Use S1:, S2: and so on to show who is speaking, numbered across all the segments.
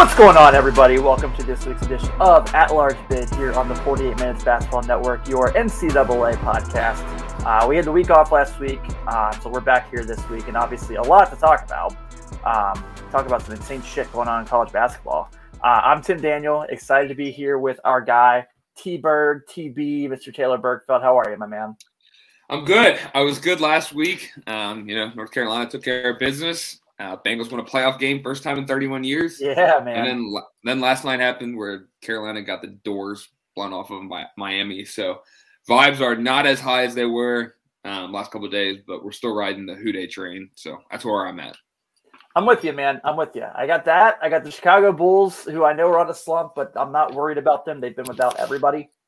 S1: What's going on, everybody? Welcome to this week's edition of At Large Bid here on the 48 Minutes Basketball Network, your NCAA podcast. Uh, we had the week off last week, uh, so we're back here this week, and obviously a lot to talk about. Um, talk about some insane shit going on in college basketball. Uh, I'm Tim Daniel, excited to be here with our guy T Bird, TB, Mr. Taylor Bergfeld. How are you, my man?
S2: I'm good. I was good last week. Um, you know, North Carolina took care of business. Uh, Bengals won a playoff game, first time in 31 years.
S1: Yeah, man.
S2: And then then last night happened where Carolina got the doors blown off of Miami. So vibes are not as high as they were um, last couple of days, but we're still riding the Who Dey train. So that's where I'm at.
S1: I'm with you, man. I'm with you. I got that. I got the Chicago Bulls, who I know are on a slump, but I'm not worried about them. They've been without everybody.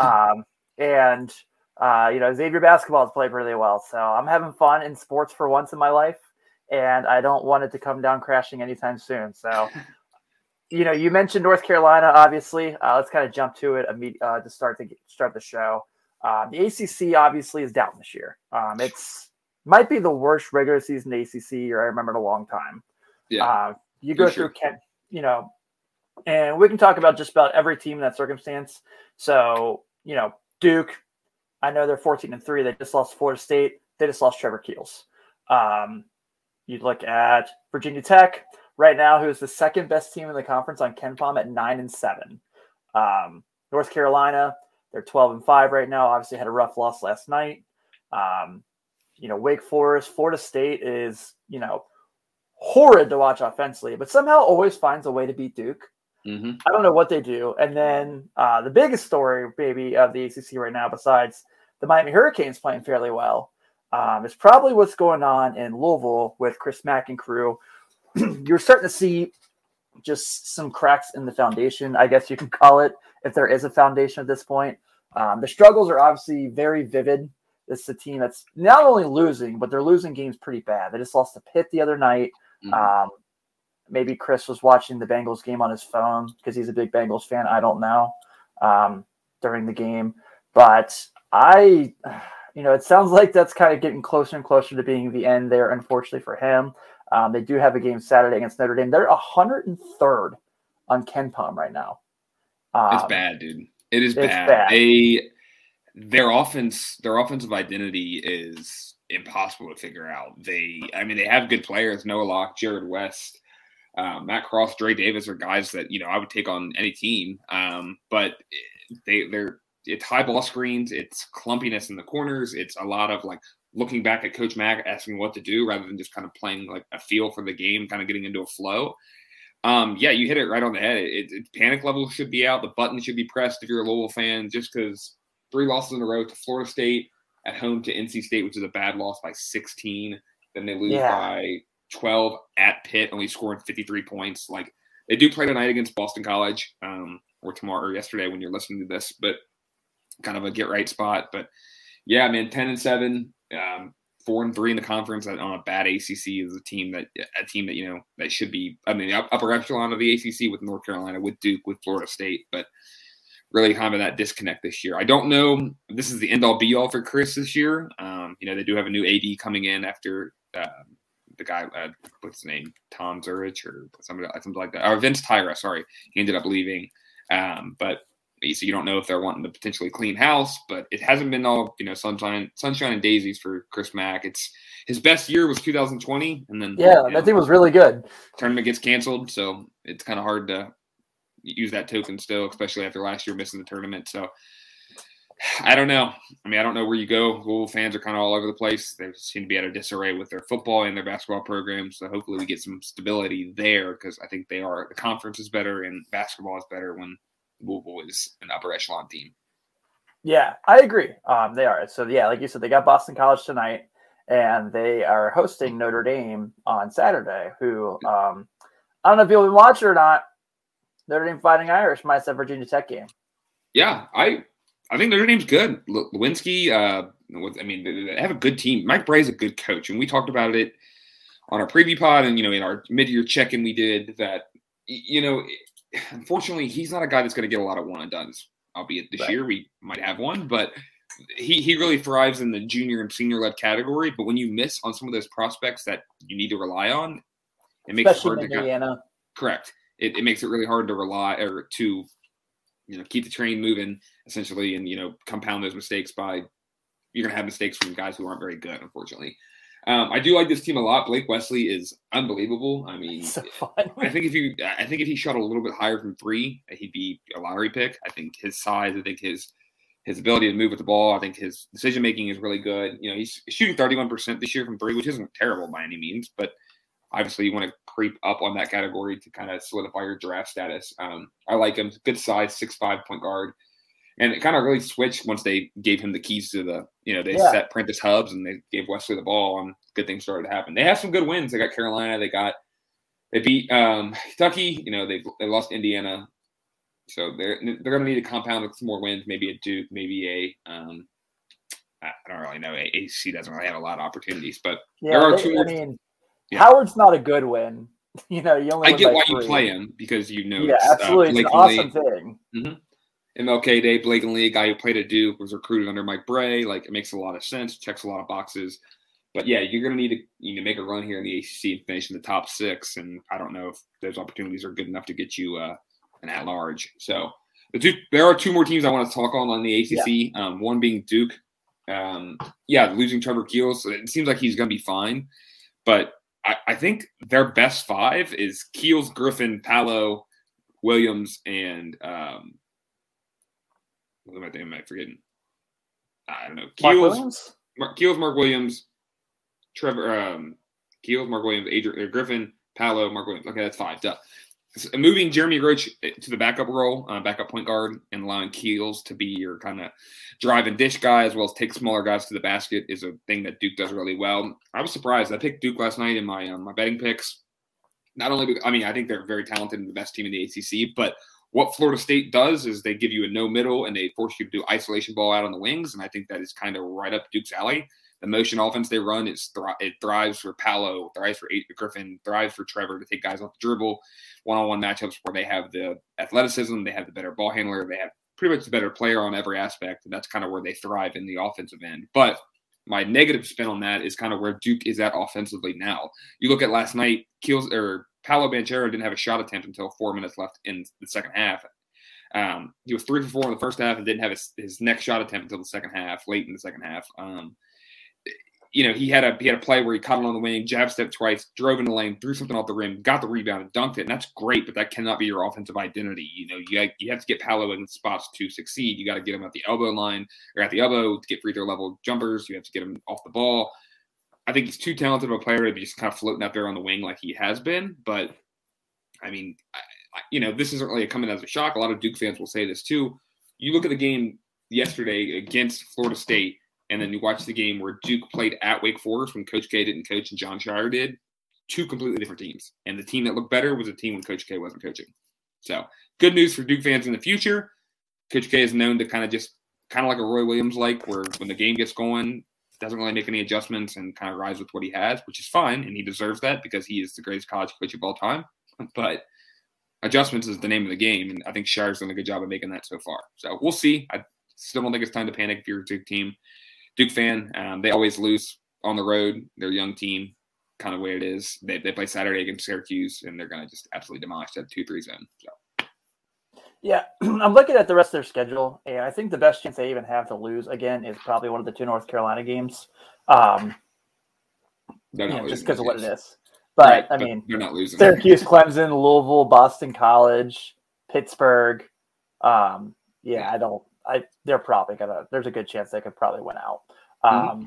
S1: Um, and uh, you know, Xavier basketball has played really well. So I'm having fun in sports for once in my life and I don't want it to come down crashing anytime soon. So, you know, you mentioned North Carolina, obviously. Uh, let's kind of jump to it uh, to start to start the show. Uh, the ACC obviously is down this year. Um, it's might be the worst regular season ACC year I remember in a long time. Yeah, uh, you go through Kent, you know, and we can talk about just about every team in that circumstance. So, you know, Duke, I know they're 14 and three. They just lost Florida State. They just lost Trevor Keels. Um, you look at Virginia Tech right now, who is the second best team in the conference on KenPom at nine and seven. Um, North Carolina, they're 12 and five right now. Obviously, had a rough loss last night. Um, you know, Wake Forest, Florida State is, you know, horrid to watch offensively, but somehow always finds a way to beat Duke. Mm-hmm. I don't know what they do. And then uh, the biggest story, maybe, of the ACC right now, besides the Miami Hurricanes playing fairly well, um, is probably what's going on in Louisville with Chris Mack and crew. You're starting to see just some cracks in the foundation, I guess you can call it, if there is a foundation at this point. Um, the struggles are obviously very vivid. This is a team that's not only losing, but they're losing games pretty bad. They just lost to Pitt the other night. Mm-hmm. Um, maybe Chris was watching the Bengals game on his phone because he's a big Bengals fan. I don't know um, during the game, but I you know, it sounds like that's kind of getting closer and closer to being the end there, unfortunately for him. Um, they do have a game Saturday against Notre Dame. They're 103rd on KenPom right now.
S2: Um, it's bad, dude. It is bad. bad. They their offense, their offensive identity is impossible to figure out. They, I mean, they have good players: Noah Locke, Jarrod West, um, Matt Cross, Dre Davis are guys that you know I would take on any team. Um, but they they're it's high ball screens, it's clumpiness in the corners, it's a lot of like looking back at Coach Mack asking what to do rather than just kind of playing like a feel for the game, kind of getting into a flow. Um, yeah, you hit it right on the head. It, it, panic level should be out. The button should be pressed if you're a Louisville fan, just because three losses in a row to Florida State, at home to NC State, which is a bad loss by 16. Then they lose yeah. by 12 at Pitt, only scoring 53 points. Like they do play tonight against Boston College, um, or tomorrow or yesterday when you're listening to this, but kind of a get right spot. But yeah, man, ten and seven, um, four and three in the conference on a bad ACC is a team that a team that you know that should be. I mean, upper echelon of the ACC with North Carolina, with Duke, with Florida State, but really kind of that disconnect this year. I don't know. This is the end all be all for Chris this year. Um, you know, they do have a new AD coming in after. Uh, the guy, uh, what's his name, Tom Jurich or somebody, something like that, or Vince Tyra. Sorry, he ended up leaving. Um, but so you don't know if they're wanting to potentially clean house, but it hasn't been all you know sunshine, sunshine and daisies for Chris Mack. It's his best year was 2020, and then
S1: yeah, that thing was really good.
S2: Tournament gets canceled, so it's kind of hard to use that token still, especially after last year missing the tournament. So I don't know. I mean, I don't know where you go. Louisville fans are kind of all over the place. They seem to be out of disarray with their football and their basketball programs. So hopefully we get some stability there because I think they are the conference is better and basketball is better when Louisville is an upper echelon team.
S1: Yeah, I agree. Um, they are. So yeah, like you said, they got Boston College tonight, and they are hosting Notre Dame on Saturday. Who um, I don't know if you'll be watching or not. Notre Dame Fighting Irish my have Virginia Tech game.
S2: Yeah, I I think Notre Dame's good. Lewinsky, uh, I mean, they have a good team. Mike Brey's a good coach, and we talked about it on our preview pod, and you know, in our mid-year check-in, we did that. You know, unfortunately, he's not a guy that's going to get a lot of one and duns. Albeit this right. year we might have one, but he, he really thrives in the junior and senior led category. But when you miss on some of those prospects that you need to rely on, it makes Especially it hard to Indiana. correct. it, it makes it really hard to rely or to you know keep the train moving essentially, and you know compound those mistakes by you're gonna have mistakes from guys who aren't very good, unfortunately. Um, I do like this team a lot. Blake Wesley is unbelievable. I mean, so I think if you, I think if he shot a little bit higher from three, he'd be a lottery pick. I think his size, I think his his ability to move with the ball, I think his decision making is really good. You know, he's shooting 31% this year from three, which isn't terrible by any means, but obviously you want to creep up on that category to kind of solidify your draft status. Um, I like him. Good size, six five point guard and it kind of really switched once they gave him the keys to the you know they yeah. set Prentiss Hubs and they gave Wesley the ball and good things started to happen. They have some good wins. They got Carolina. They got they beat um, Kentucky. You know they they lost Indiana, so they're they're going to need to compound with some more wins. Maybe a Duke, maybe a um, I don't really know. AC doesn't really have a lot of opportunities, but
S1: yeah, there are they, two. I mean, yeah. Howard's not a good win. You know, you only.
S2: I get why three. you play him because you know.
S1: Yeah, uh, absolutely. Uh, it's an awesome thing.
S2: Mm-hmm. MLK Day, Blatantly, a guy who played at Duke, was recruited under Mike Brey. Like it makes a lot of sense, checks a lot of boxes. But yeah, you're going to need to you know make a run here in the ACC and finish in the top six. And I don't know if those opportunities are good enough to get you uh, an at large. So the two, there are two more teams I want to talk on on the ACC. Yeah. Um, one being Duke. Um, yeah, losing Trevor Keels, it seems like he's going to be fine. But I, I think their best five is Keels, Griffin, Paolo, Williams, and um, what am I, am I forgetting? I don't know. Keels, Mark Williams? Mark, Keels, Mark Williams, Trevor, um, Keels, Mark Williams, Adrian uh, Griffin, Paolo, Mark Williams. Okay, that's five. Duh. So moving Jeremy Roach eh, to the backup role, uh, backup point guard, and allowing Keels to be your kind of drive and dish guy, as well as take smaller guys to the basket, is a thing that Duke does really well. I was surprised. I picked Duke last night in my um, my betting picks. Not only, I mean, I think they're very talented and the best team in the ACC, but what Florida State does is they give you a no middle and they force you to do isolation ball out on the wings, and I think that is kind of right up Duke's alley. The motion offense they run is it thrives for Paolo, thrives for Griffin, thrives for Trevor to take guys off the dribble, one-on-one matchups where they have the athleticism, they have the better ball handler, they have pretty much the better player on every aspect, and that's kind of where they thrive in the offensive end. But my negative spin on that is kind of where Duke is at offensively now. You look at last night, Keels or Paolo Banchero didn't have a shot attempt until four minutes left in the second half. Um, he was three for four in the first half and didn't have his, his next shot attempt until the second half, late in the second half. Um, you know, he had a he had a play where he caught it on the wing, jab step twice, drove in the lane, threw something off the rim, got the rebound, and dunked it. And that's great, but that cannot be your offensive identity. You know, you you have to get Paolo in spots to succeed. You got to get him at the elbow line or at the elbow to get free throw level jumpers. You have to get him off the ball. I think he's too talented of a player to be just kind of floating up there on the wing like he has been. But I mean, I, I, you know, this isn't really coming as a shock. A lot of Duke fans will say this too. You look at the game yesterday against Florida State, and then you watch the game where Duke played at Wake Forest when Coach K didn't coach and Jon Scheyer did. Two completely different teams. And the team that looked better was a team when Coach K wasn't coaching. So good news for Duke fans in the future. Coach K is known to kind of just kind of like a Roy Williams like, where when the game gets going, doesn't really make any adjustments and kind of rise with what he has, which is fine, and he deserves that because he is the greatest college coach of all time. But adjustments is the name of the game, and I think Scheyer's done a good job of making that so far. So we'll see. I still don't think it's time to panic if you're a Duke team, Duke fan. Um, they always lose on the road. They're a young team, kind of way it is. They, they play Saturday against Syracuse, and they're going to just absolutely demolish that two three zone. So.
S1: Yeah, I'm looking at the rest of their schedule, and I think the best chance they even have to lose again is probably one of the two North Carolina games. Um, you know, just because of what it is. But right, I mean,
S2: they're not losing.
S1: Syracuse, Clemson, Louisville, Boston College, Pittsburgh. Um, yeah, I don't. I they're probably gonna. There's a good chance they could probably win out. Mm-hmm. Um, mm-hmm.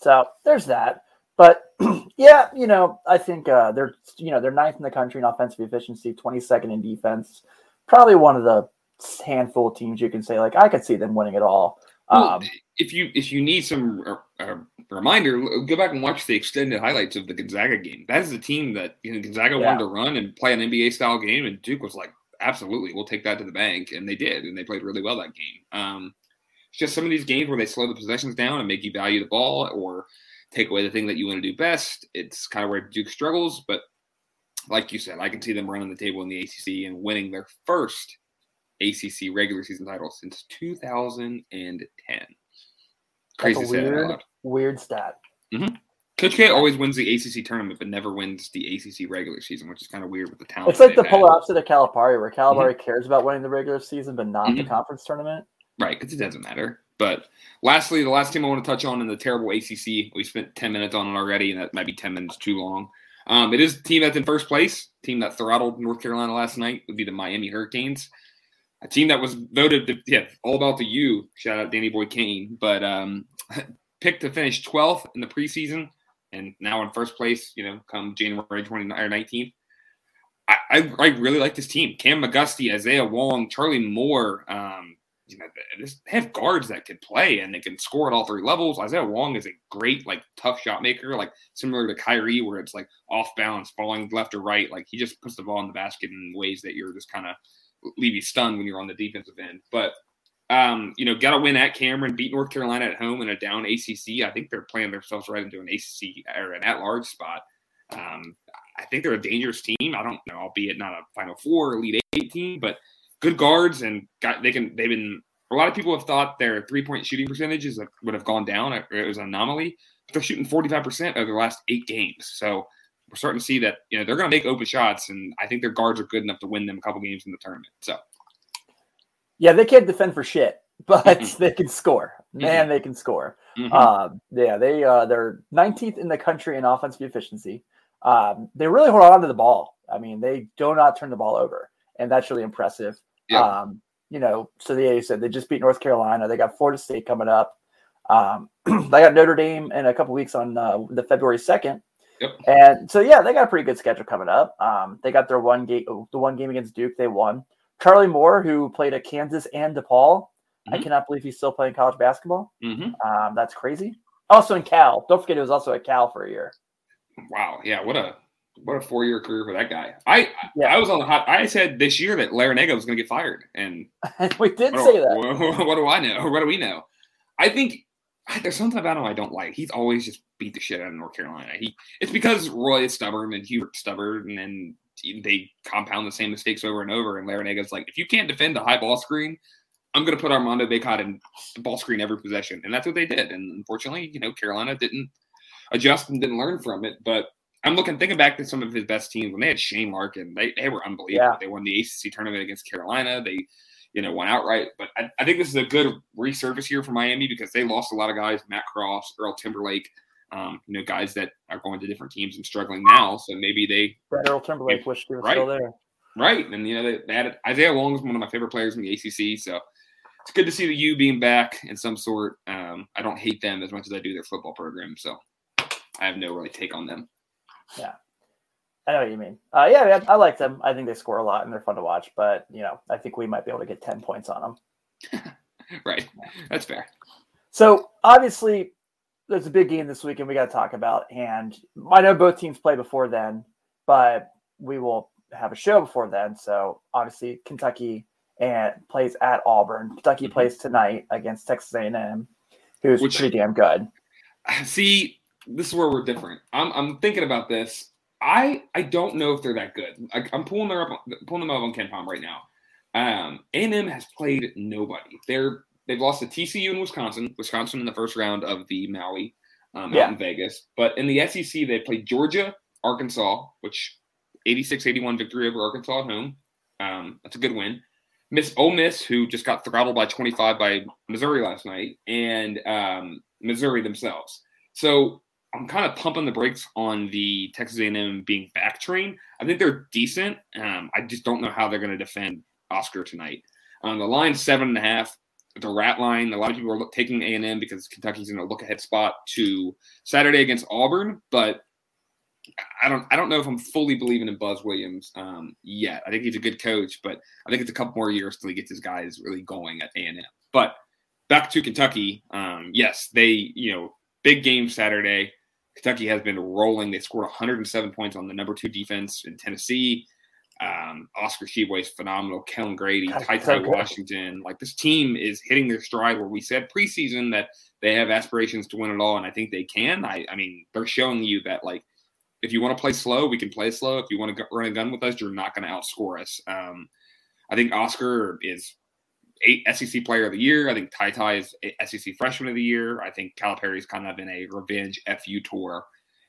S1: so there's that. But yeah, you know, I think uh, they're you know they're ninth in the country in offensive efficiency, 22nd in defense probably one of the handful of teams you can say like I could see them winning it all.
S2: Well, um, if you if you need some uh, uh, reminder, go back and watch the extended highlights of the Gonzaga game. That is a team that you know Gonzaga yeah. wanted to run and play an NBA style game, and Duke was like, absolutely, we'll take that to the bank, and they did, and they played really well that game. Um, it's just some of these games where they slow the possessions down and make you value the ball or take away the thing that you want to do best. It's kind of where Duke struggles, but like you said, I can see them running the table in the ACC and winning their first ACC regular season title since 2010. Crazy
S1: weird, weird stat.
S2: Mm-hmm. Coach K always wins the ACC tournament, but never wins the ACC regular season, which is kind of weird with the talent.
S1: It's like the polar opposite of Calipari, where Calipari mm-hmm. cares about winning the regular season, but not mm-hmm. the conference tournament.
S2: Right, because it doesn't matter. But lastly, the last team I want to touch on in the terrible ACC, we spent 10 minutes on it already, and that might be 10 minutes too long. Um, it is the team that's in first place, team that throttled North Carolina last night would be the Miami Hurricanes. A team that was voted, to, yeah, all about the U. Shout out Danny Boy Kane, but um, picked to finish 12th in the preseason and now in first place, you know, come January 29th or 19th. I, I, I, really like this team. Kam McGusty, Isaiah Wong, Charlie Moore. Um, you know, they have guards that can play and they can score at all three levels. Isaiah Wong is a great, like, tough shot maker, like similar to Kyrie, where it's like off balance, falling left or right. Like he just puts the ball in the basket in ways that you're just kind of leave you stunned when you're on the defensive end. But um, you know, got to win at Cameron, beat North Carolina at home in a down ACC. I think they're playing themselves right into an ACC or an at-large spot. Um, I think they're a dangerous team. I don't know, albeit not a Final Four, Elite Eight team, but good guards and got they can. They've been. A lot of people have thought their three-point shooting percentages would have gone down. It was an anomaly. But they're shooting 45% of their last eight games. So we're starting to see that you know they're going to make open shots, and I think their guards are good enough to win them a couple games in the tournament. So
S1: yeah, they can't defend for shit, but mm-hmm. they can score. Man, mm-hmm. they can score. Mm-hmm. Um, yeah, they uh, they're 19th in the country in offensive efficiency. Um, they really hold on to the ball. I mean, they do not turn the ball over, and that's really impressive. Yeah. Um, you know, so the you said they just beat North Carolina. They got Florida State coming up. Um, they got Notre Dame in a couple weeks on uh, the February second. Yep. And so yeah, they got a pretty good schedule coming up. Um, they got their one game, the one game against Duke, they won. Charlie Moore, who played at Kansas and DePaul. Mm-hmm. I cannot believe he's still playing college basketball. Mm-hmm. Um, that's crazy. Also in Cal. Don't forget, he was also at Cal for a year.
S2: Wow. Yeah. What a what a four year career for that guy. I yeah. I was on the hot. I said this year that Larranaga was going to get fired, and
S1: we did say
S2: do,
S1: that.
S2: What, what, do I know? What do we know? I think there's something about him I don't like. He's always just beat the shit out of North Carolina. He it's because Roy is stubborn and Hubert's stubborn, and then they compound the same mistakes over and over. And Larranaga's like, if you can't defend a high ball screen, I'm going to put Armando Bacot in the ball screen every possession. And that's what they did. And unfortunately, you know, Carolina didn't adjust and didn't learn from it. But I'm looking, thinking back to some of his best teams when they had Shane Larkin, they, they were unbelievable. Yeah. They won the ACC tournament against Carolina. They, you know, won outright. But I, I think this is a good resurface here for Miami because they lost a lot of guys, Matt Cross, Earl Timberlake um, you know, guys that are going to different teams and struggling now. So maybe they.
S1: Brett Earl Timberlake wish he was right, still there.
S2: Right. And, you know, they, they added Isaiah Long is one of my favorite players in the ACC. So it's good to see the U being back in some sort. Um, I don't hate them as much as I do their football program. So I have no really take on them.
S1: Yeah. I know what you mean. Uh, yeah, I like them. I think they score a lot and they're fun to watch. But, you know, I think we might be able to get 10 points on
S2: them. right. That's fair.
S1: So obviously, there's a big game this weekend we got to talk about, and I know both teams play before then, but we will have a show before then. So obviously Kentucky and plays at Auburn. Kentucky mm-hmm. plays tonight against Texas A&M, who's Which, pretty damn good.
S2: See, this is where we're different. I'm I'm thinking about this. I I don't know if they're that good. I, am pulling them up, pulling them up on KenPom right now. Um, A&M has played nobody. They're They've lost to TCU in Wisconsin, Wisconsin in the first round of the Maui um, yeah. out in Vegas. But in the SEC, they played Georgia, Arkansas, which 86-81 victory over Arkansas at home. Um, that's a good win. Miss Ole Miss, who just got throttled by 25 by Missouri last night, and um, Missouri themselves. So I'm kind of pumping the brakes on the Texas A&M being back train. I think they're decent. Um, I just don't know how they're going to defend Oscar tonight. Um, the line seven and a half the rat line. A lot of people are taking A and M because Kentucky's in a look ahead spot to Saturday against Auburn, but I don't I don't know if I'm fully believing in Buzz Williams um, yet. I think he's a good coach, but I think it's a couple more years till he gets his guys really going at A and M. But back to Kentucky, um, yes, they you know big game Saturday. Kentucky has been rolling. They scored 107 points on the number two defense in Tennessee. Um, Oscar Tshiebwe is phenomenal. Kellan Grady, Ty Ty Washington. Like this team is hitting their stride where we said preseason that they have aspirations to win it all, and I think they can. I, I mean, they're showing you that like if you want to play slow, we can play slow. If you want to run a gun with us, you're not going to outscore us. Um, I think Oscar is eight SEC Player of the Year. I think Ty Ty is SEC Freshman of the Year. I think Calipari's kind of in a revenge FU tour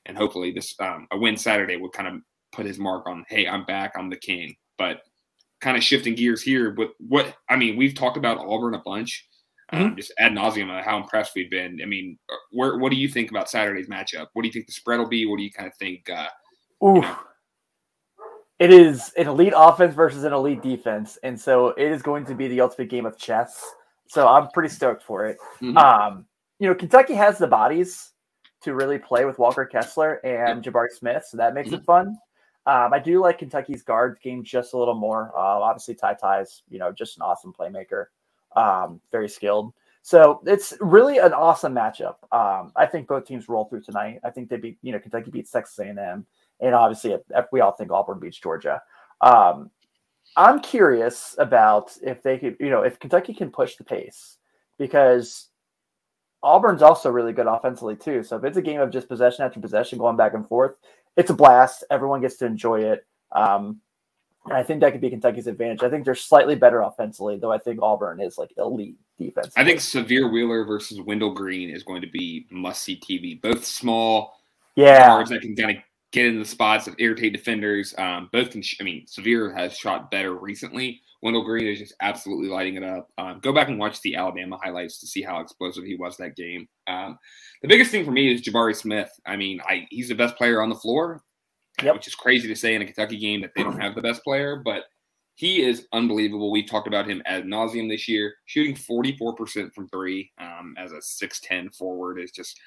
S2: and hopefully this um, a win Saturday would kind of put his mark on. Hey, I'm back. I'm the king. But kind of shifting gears here. But what I mean, we've talked about Auburn a bunch. Um, mm-hmm. just ad nauseum on how impressed we've been. I mean, where, what do you think about Saturday's matchup? What do you think the spread will be? What do you kind of think? Uh,
S1: Ooh, you know? It is an elite offense versus an elite defense, and so it is going to be the ultimate game of chess. So I'm pretty stoked for it. Mm-hmm. Um, you know, Kentucky has the bodies to really play with Walker Kessler and Jabari Smith, so that makes mm-hmm. it fun. Um, I do like Kentucky's guard game just a little more. Uh, obviously, Ty Ty's, you know, just an awesome playmaker, um, very skilled. So it's really an awesome matchup. Um, I think both teams roll through tonight. I think they beat, you know, Kentucky beats Texas A&M, and obviously we all think Auburn beats Georgia. Um, I'm curious about if they could, you know, if Kentucky can push the pace because Auburn's also really good offensively too. So if it's a game of just possession after possession going back and forth, it's a blast. Everyone gets to enjoy it. Um, and I think that could be Kentucky's advantage. I think they're slightly better offensively, though I think Auburn is like elite defense.
S2: I think Sahvir Wheeler versus Wendell Green is going to be must see TV. Both small
S1: yeah.
S2: guards that can kind of get in the spots of irritate defenders. Um, both can, sh- I mean, Sahvir has shot better recently. Wendell Green is just absolutely lighting it up. Um, go back and watch the Alabama highlights to see how explosive he was that game. Um, the biggest thing for me is Jabari Smith. I mean, I, he's the best player on the floor, yep. which is crazy to say in a Kentucky game that they don't have the best player, but he is unbelievable. We've talked about him ad nauseum this year, shooting 44% from three um, as a 6'10 forward is just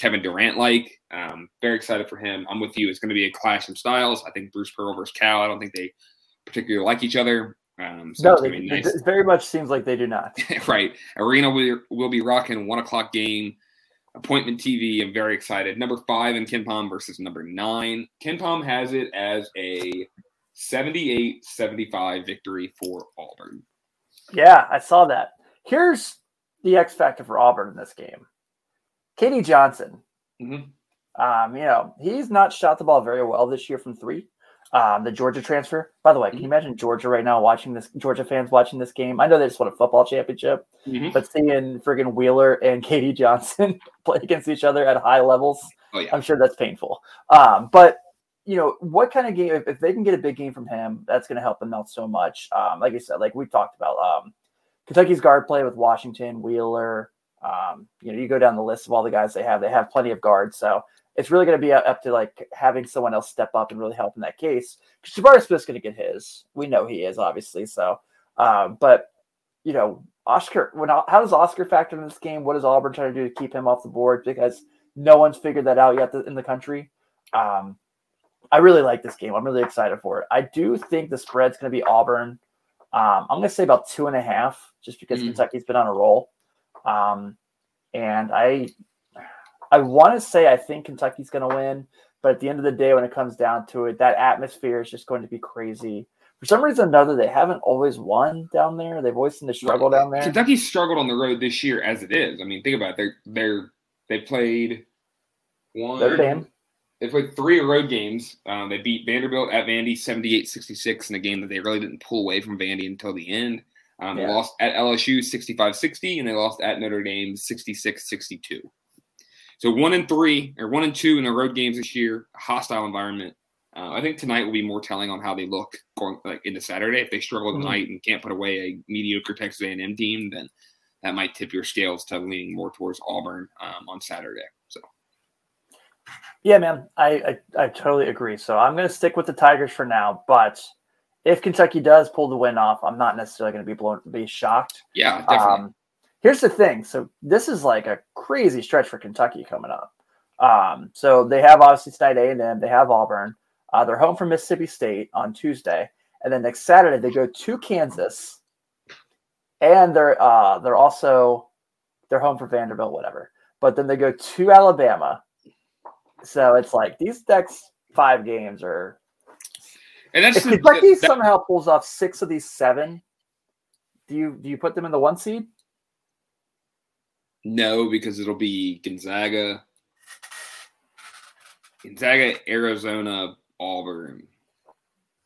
S2: Kevin Durant like. Um, very excited for him. I'm with you. It's going to be a clash of styles. I think Bruce Pearl versus Cal. I don't think they particularly like each other.
S1: Um, so no, it, nice. it very much seems like they do not.
S2: right. Arena will, will be rocking one o'clock game. Appointment TV. I'm very excited. Number five in KenPom versus number nine. KenPom has it as a 78 75 victory for Auburn.
S1: Yeah, I saw that. Here's the X factor for Auburn in this game KD Johnson. Mm-hmm. Um, you know, he's not shot the ball very well this year from three um, the Georgia transfer. By the way, can you mm-hmm. imagine Georgia right now watching this? Georgia fans watching this game. I know they just won a football championship, mm-hmm. but seeing friggin' Wheeler and KD Johnson play against each other at high levels, oh, yeah. I'm sure that's painful. Um, but you know, what kind of game? If, if, they can get a big game from him, that's going to help them out so much. Um, like I said, like we talked about, um, Kentucky's guard play with Washington, Wheeler. Um, you know, you go down the list of all the guys they have. They have plenty of guards, so it's really going to be up to like having someone else step up and really help in that case. Because Jabari Smith's going to get his. We know he is obviously. So, um, but you know, Oscar. When how does Oscar factor in this game? What is Auburn trying to do to keep him off the board? Because no one's figured that out yet in the country. Um, I really like this game. I'm really excited for it. I do think the spread's going to be Auburn. Um, I'm going to say about two and a half, just because mm. Kentucky's been on a roll. Um, and I I want to say I think Kentucky's going to win, but at the end of the day, when it comes down to it, that atmosphere is just going to be crazy. For some reason or another, they haven't always won down there. They've always seemed to struggle down there.
S2: Kentucky struggled on the road this year as it is. I mean, think about it. They're they're they played one. Notre Dame. They played three road games. Um, they beat Vanderbilt at Vandy 78-66 in a game that they really didn't pull away from Vandy until the end. Um, yeah. They lost at LSU 65-60, and they lost at Notre Dame 66-62. So one and three or one and two in the road games this year, hostile environment. Uh, I think tonight will be more telling on how they look going like into Saturday. If they struggle mm-hmm. tonight and can't put away a mediocre Texas A&M team, then that might tip your scales to leaning more towards Auburn um, on Saturday. So,
S1: yeah, man, I, I, I totally agree. So I'm going to stick with the Tigers for now, but if Kentucky does pull the win off, I'm not necessarily going to be blown, be shocked.
S2: Yeah, definitely. Um,
S1: here's the thing. So this is like a crazy stretch for Kentucky coming up. Um, so they have obviously tonight A and M. They have Auburn. Uh, they're home from Mississippi State on Tuesday, and then next Saturday they go to Kansas, and they're uh, they're also they're home for Vanderbilt, whatever. But then they go to Alabama. So it's like these next five games are. And that's if Kentucky that, somehow pulls off six of these seven. Do you do you put them in the one seed?
S2: No, because it'll be Gonzaga, Gonzaga, Arizona, Auburn.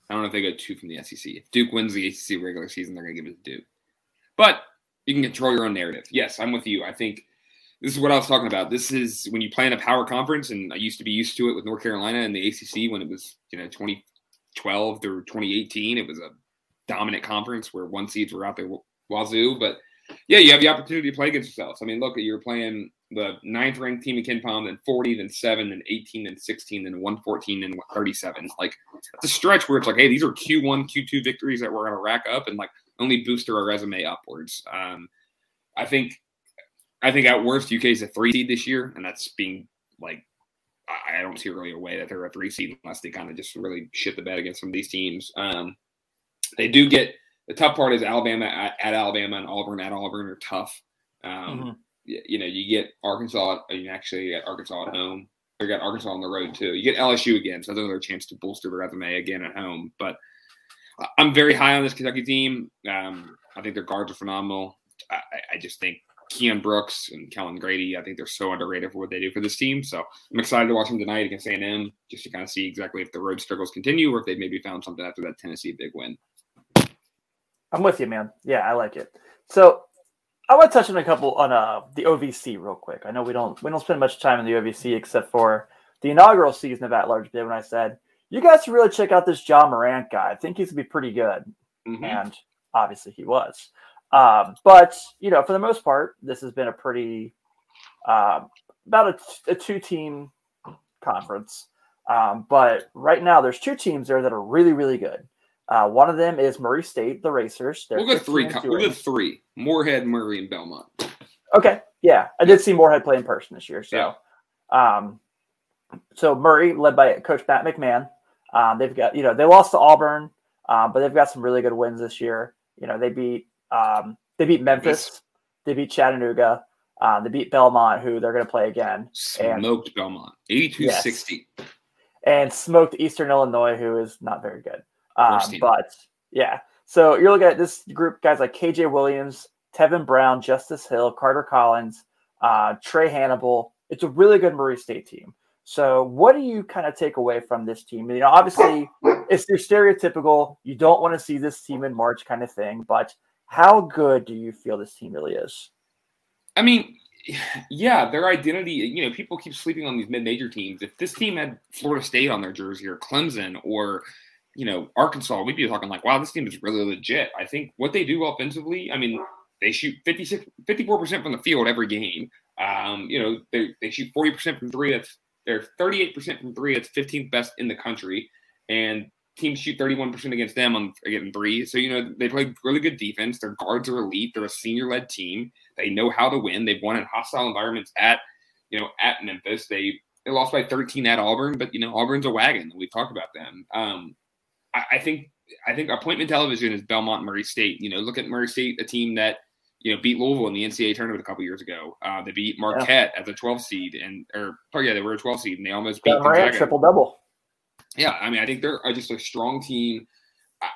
S2: I don't know if they go two from the SEC. If Duke wins the ACC regular season, they're going to give it to Duke. But you can control your own narrative. Yes, I'm with you. I think this is what I was talking about. This is when you play in a power conference, and I used to be used to it with North Carolina and the ACC when it was you know 2012 through 2018. It was a dominant conference where one seeds were out there wazoo, but yeah, you have the opportunity to play against yourselves. I mean, look, you're playing the ninth ranked team in KenPom, then 40, then 7, then 18, then 16, then 114, and 37. Like, it's a stretch where it's like, hey, these are Q1, Q2 victories that we're going to rack up and like only boost our resume upwards. Um, I think, I think at worst, UK is a three seed this year, and that's being like, I don't see really a way that they're a three seed unless they kind of just really shit the bed against some of these teams. Um, they do get the tough part is Alabama at, at Alabama and Auburn at Auburn are tough. Um, mm-hmm. you, you, know, you get Arkansas, you actually get Arkansas at home. You got Arkansas on the road too. You get LSU again, so that's another chance to bolster the resume again at home. But I'm very high on this Kentucky team. Um, I think their guards are phenomenal. I, I just think Keion Brooks and Kellan Grady, I think they're so underrated for what they do for this team. So I'm excited to watch them tonight against A&M just to kind of see exactly if the road struggles continue or if they maybe found something after that Tennessee big win.
S1: I'm with you, man. Yeah, I like it. So I want to touch on a couple on uh the OVC real quick. I know we don't we don't spend much time in the OVC except for the inaugural season of At Large Bid when I said you guys should really check out this Ja Morant guy. I think he's gonna be pretty good, mm-hmm. and obviously he was. Um, but you know, for the most part, this has been a pretty uh, about a, a two team conference. Um, but right now, there's two teams there that are really really good. Uh, one of them is Murray State, the Racers.
S2: They're we'll go three. We'll go three: Morehead, Murray, and Belmont.
S1: Okay, yeah, I did see Morehead play in person this year. So, yeah. um, so Murray, led by Coach Matt McMahon, um, they've got you know they lost to Auburn, um, but they've got some really good wins this year. You know they beat um, they beat Memphis, they beat Chattanooga, um, they beat Belmont, who they're going to play again.
S2: Smoked and, Belmont, 82-60. Yes.
S1: And smoked Eastern Illinois, who is not very good. Um, but yeah, so you're looking at this group guys like KJ Williams, Tevin Brown, Justice Hill, Carter Collins, uh, Trae Hannibal. It's a really good Murray State team. So, what do you kind of take away from this team? You know, obviously, it's your stereotypical. You don't want to see this team in March kind of thing, but how good do you feel this team really is?
S2: I mean, yeah, their identity. You know, people keep sleeping on these mid-major teams. If this team had Florida State on their jersey or Clemson or you know, Arkansas, we'd be talking like, wow, this team is really legit. I think what they do offensively, I mean, they shoot 56, 54% from the field every game. Um, you know, they, they shoot 40% from three. That's they're 38% from three. That's 15th best in the country. And teams shoot 31% against them on getting three. So, you know, they play really good defense. Their guards are elite. They're a senior led team. They know how to win. They've won in hostile environments at, you know, at Memphis. They, they lost by 13 at Auburn, but, you know, Auburn's a wagon. We've talked about them. Um, I, I think I think appointment television is Belmont Murray State. You know, look at Murray State, a team that you know beat Louisville in the NCAA tournament a couple years ago. Uh, they beat Marquette yeah. as a 12 seed, and or oh yeah, they were a 12 seed, and they almost beat
S1: Marquette triple double.
S2: Yeah, I mean, I think they're just a strong team.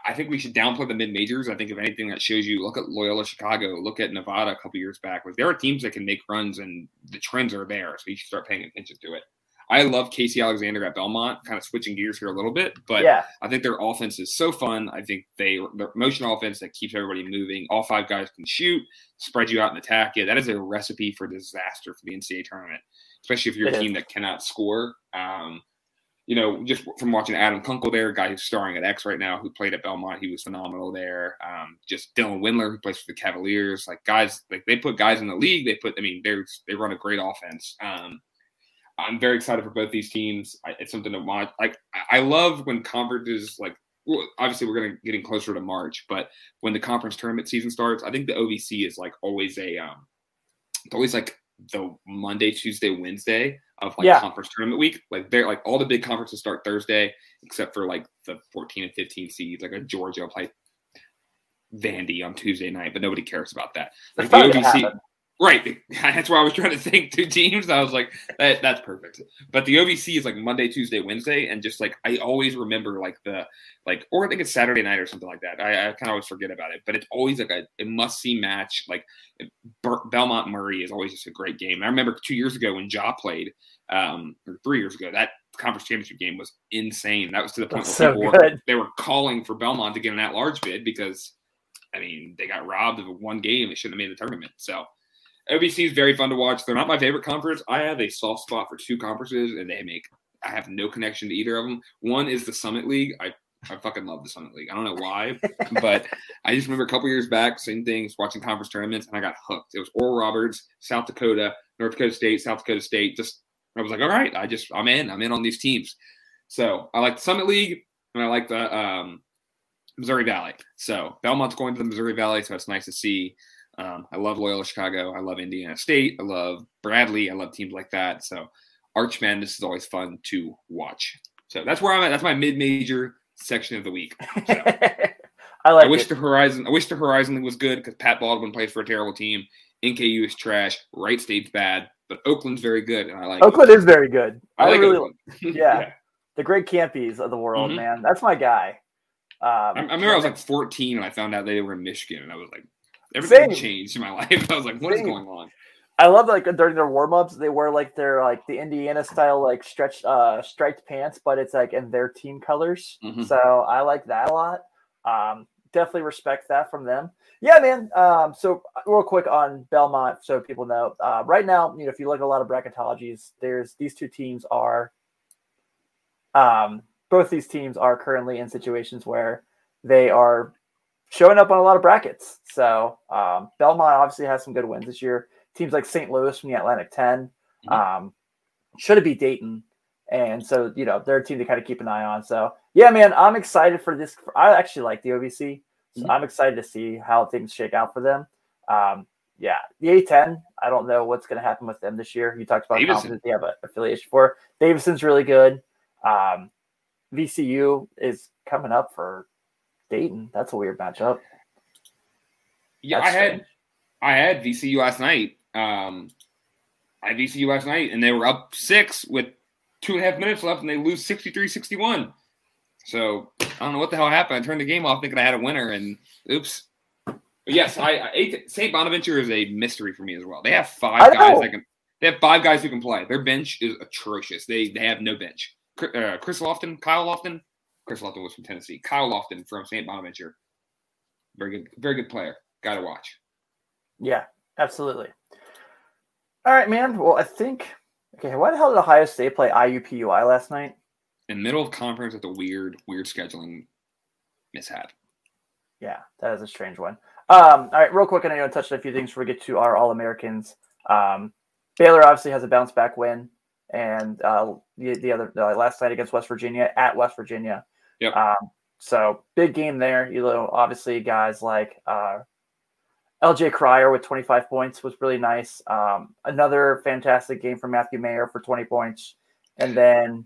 S2: I think we should downplay the mid majors. I think if anything that shows you, look at Loyola Chicago, look at Nevada a couple years back. Like there are teams that can make runs, and the trends are there, so you should start paying attention to it. I love Casey Alexander at Belmont, kind of switching gears here a little bit, but yeah. I think their offense is so fun. I think they their motion offense that keeps everybody moving. All five guys can shoot, spread you out and attack you. That is a recipe for disaster for the NCAA tournament, especially if you're a team that cannot score. Um, you know, just from watching Adam Kunkel there, guy who's starring at X right now, who played at Belmont, he was phenomenal there. Um, just Dylan Windler, who plays for the Cavaliers, like guys, like they put guys in the league. They put, I mean, they they run a great offense. Um, I'm very excited for both these teams. I, it's something to watch. Like I love when conferences like well, obviously we're going to getting closer to March, but when the conference tournament season starts, I think the OVC is like always a um, it's always like the Monday, Tuesday, Wednesday of like yeah. conference tournament week. Like they're like all the big conferences start Thursday, except for like the 14 and 15 seeds, like a Georgia play Vandy on Tuesday night, but nobody cares about that. Like the OVC, Right. That's why I was trying to think two teams. I was like, that, that's perfect. But the OVC is like Monday, Tuesday, Wednesday. And just like, I always remember like the, like, or I think it's Saturday night or something like that. I, I kind of always forget about it. But it's always like a, a must see match. Like Belmont Murray is always just a great game. I remember two years ago when Ja played, um, or three years ago, that conference championship game was insane. That was to the point that's where so people were, they were calling for Belmont to get an at large bid because, I mean, they got robbed of one game. They shouldn't have made the tournament. So, OVC is very fun to watch. They're not my favorite conference. I have a soft spot for two conferences, and they make I have no connection to either of them. One is the Summit League. I I fucking love the Summit League. I don't know why, but I just remember a couple years back, same things, watching conference tournaments, and I got hooked. It was Oral Roberts, South Dakota, North Dakota State, South Dakota State. Just I was like, all right, I just I'm in. I'm in on these teams. So I like the Summit League, and I like the um, Missouri Valley. So Belmont's going to the Missouri Valley, so it's nice to see. Um, I love Loyola Chicago. I love Indiana State. I love Bradley. I love teams like that. So Arch Madness is always fun to watch. So that's where I'm at. That's my mid-major section of the week. So. I like. I wish it. the Horizon. I wish the Horizon League was good because Pat Baldwin plays for a terrible team. NKU is trash. Wright State's bad, but Oakland's very good, and I like.
S1: Oakland it. is very good. I, I like really, yeah, yeah, the great Kampes of the world, mm-hmm. man. That's my guy.
S2: Um, I, I, remember I was like 14 and I found out they were in Michigan, and I was like, everything same. changed in my life. I was like, what same. is going on?
S1: I love like during their warm ups, they wear like their like the Indiana style like stretched uh striped pants, but it's like in their team colors. Mm-hmm. So I like that a lot. Um, definitely respect that from them. Yeah, man. Um, so real quick on Belmont, so people know, uh, right now, you know, if you look at a lot of bracketologies, there's these two teams are, um, both these teams are currently in situations where they are showing up on a lot of brackets. So um, Belmont obviously has some good wins this year. Teams like St. Louis from the Atlantic 10 mm-hmm. um, should it be Dayton? And so, you know, they're a team to kind of keep an eye on. So, yeah, man, I'm excited for this. I actually like the OVC. So mm-hmm. I'm excited to see how things shake out for them. Um, yeah, the A10, I don't know what's going to happen with them this year. You talked about confidence they have an affiliation for. Davidson's really good. Um, VCU is coming up for Dayton. That's a weird matchup.
S2: Yeah, That's I had I had VCU last night. Um, I had VCU last night, and they were up six with two and a half minutes left, and they lose 63-61. So I don't know what the hell happened. I turned the game off thinking I had a winner, and oops. But yes, I, I St. Bonaventure is a mystery for me as well. They have five guys that can. They have five guys who can play. Their bench is atrocious. They they have no bench uh, Chris Lofton, Kyle Lofton. Chris Lofton was from Tennessee. Kyle Lofton from St. Bonaventure. Very good, very good player. Got to watch.
S1: Yeah, absolutely. All right, man. Well, I think. Okay, why the hell did Ohio State play IUPUI last night?
S2: In middle of conference with a weird, weird scheduling mishap.
S1: Yeah, that is a strange one. Um, all right, real quick, and I know you touched on a few things before we get to our All Americans. Um, Baylor obviously has a bounce back win and uh, the, the other uh, last night against West Virginia at West Virginia.
S2: Yep.
S1: Um, so big game there. You know, obviously guys like uh, LJ Cryer with 25 points was really nice. Um, another fantastic game from Matthew Mayer for 20 points, and then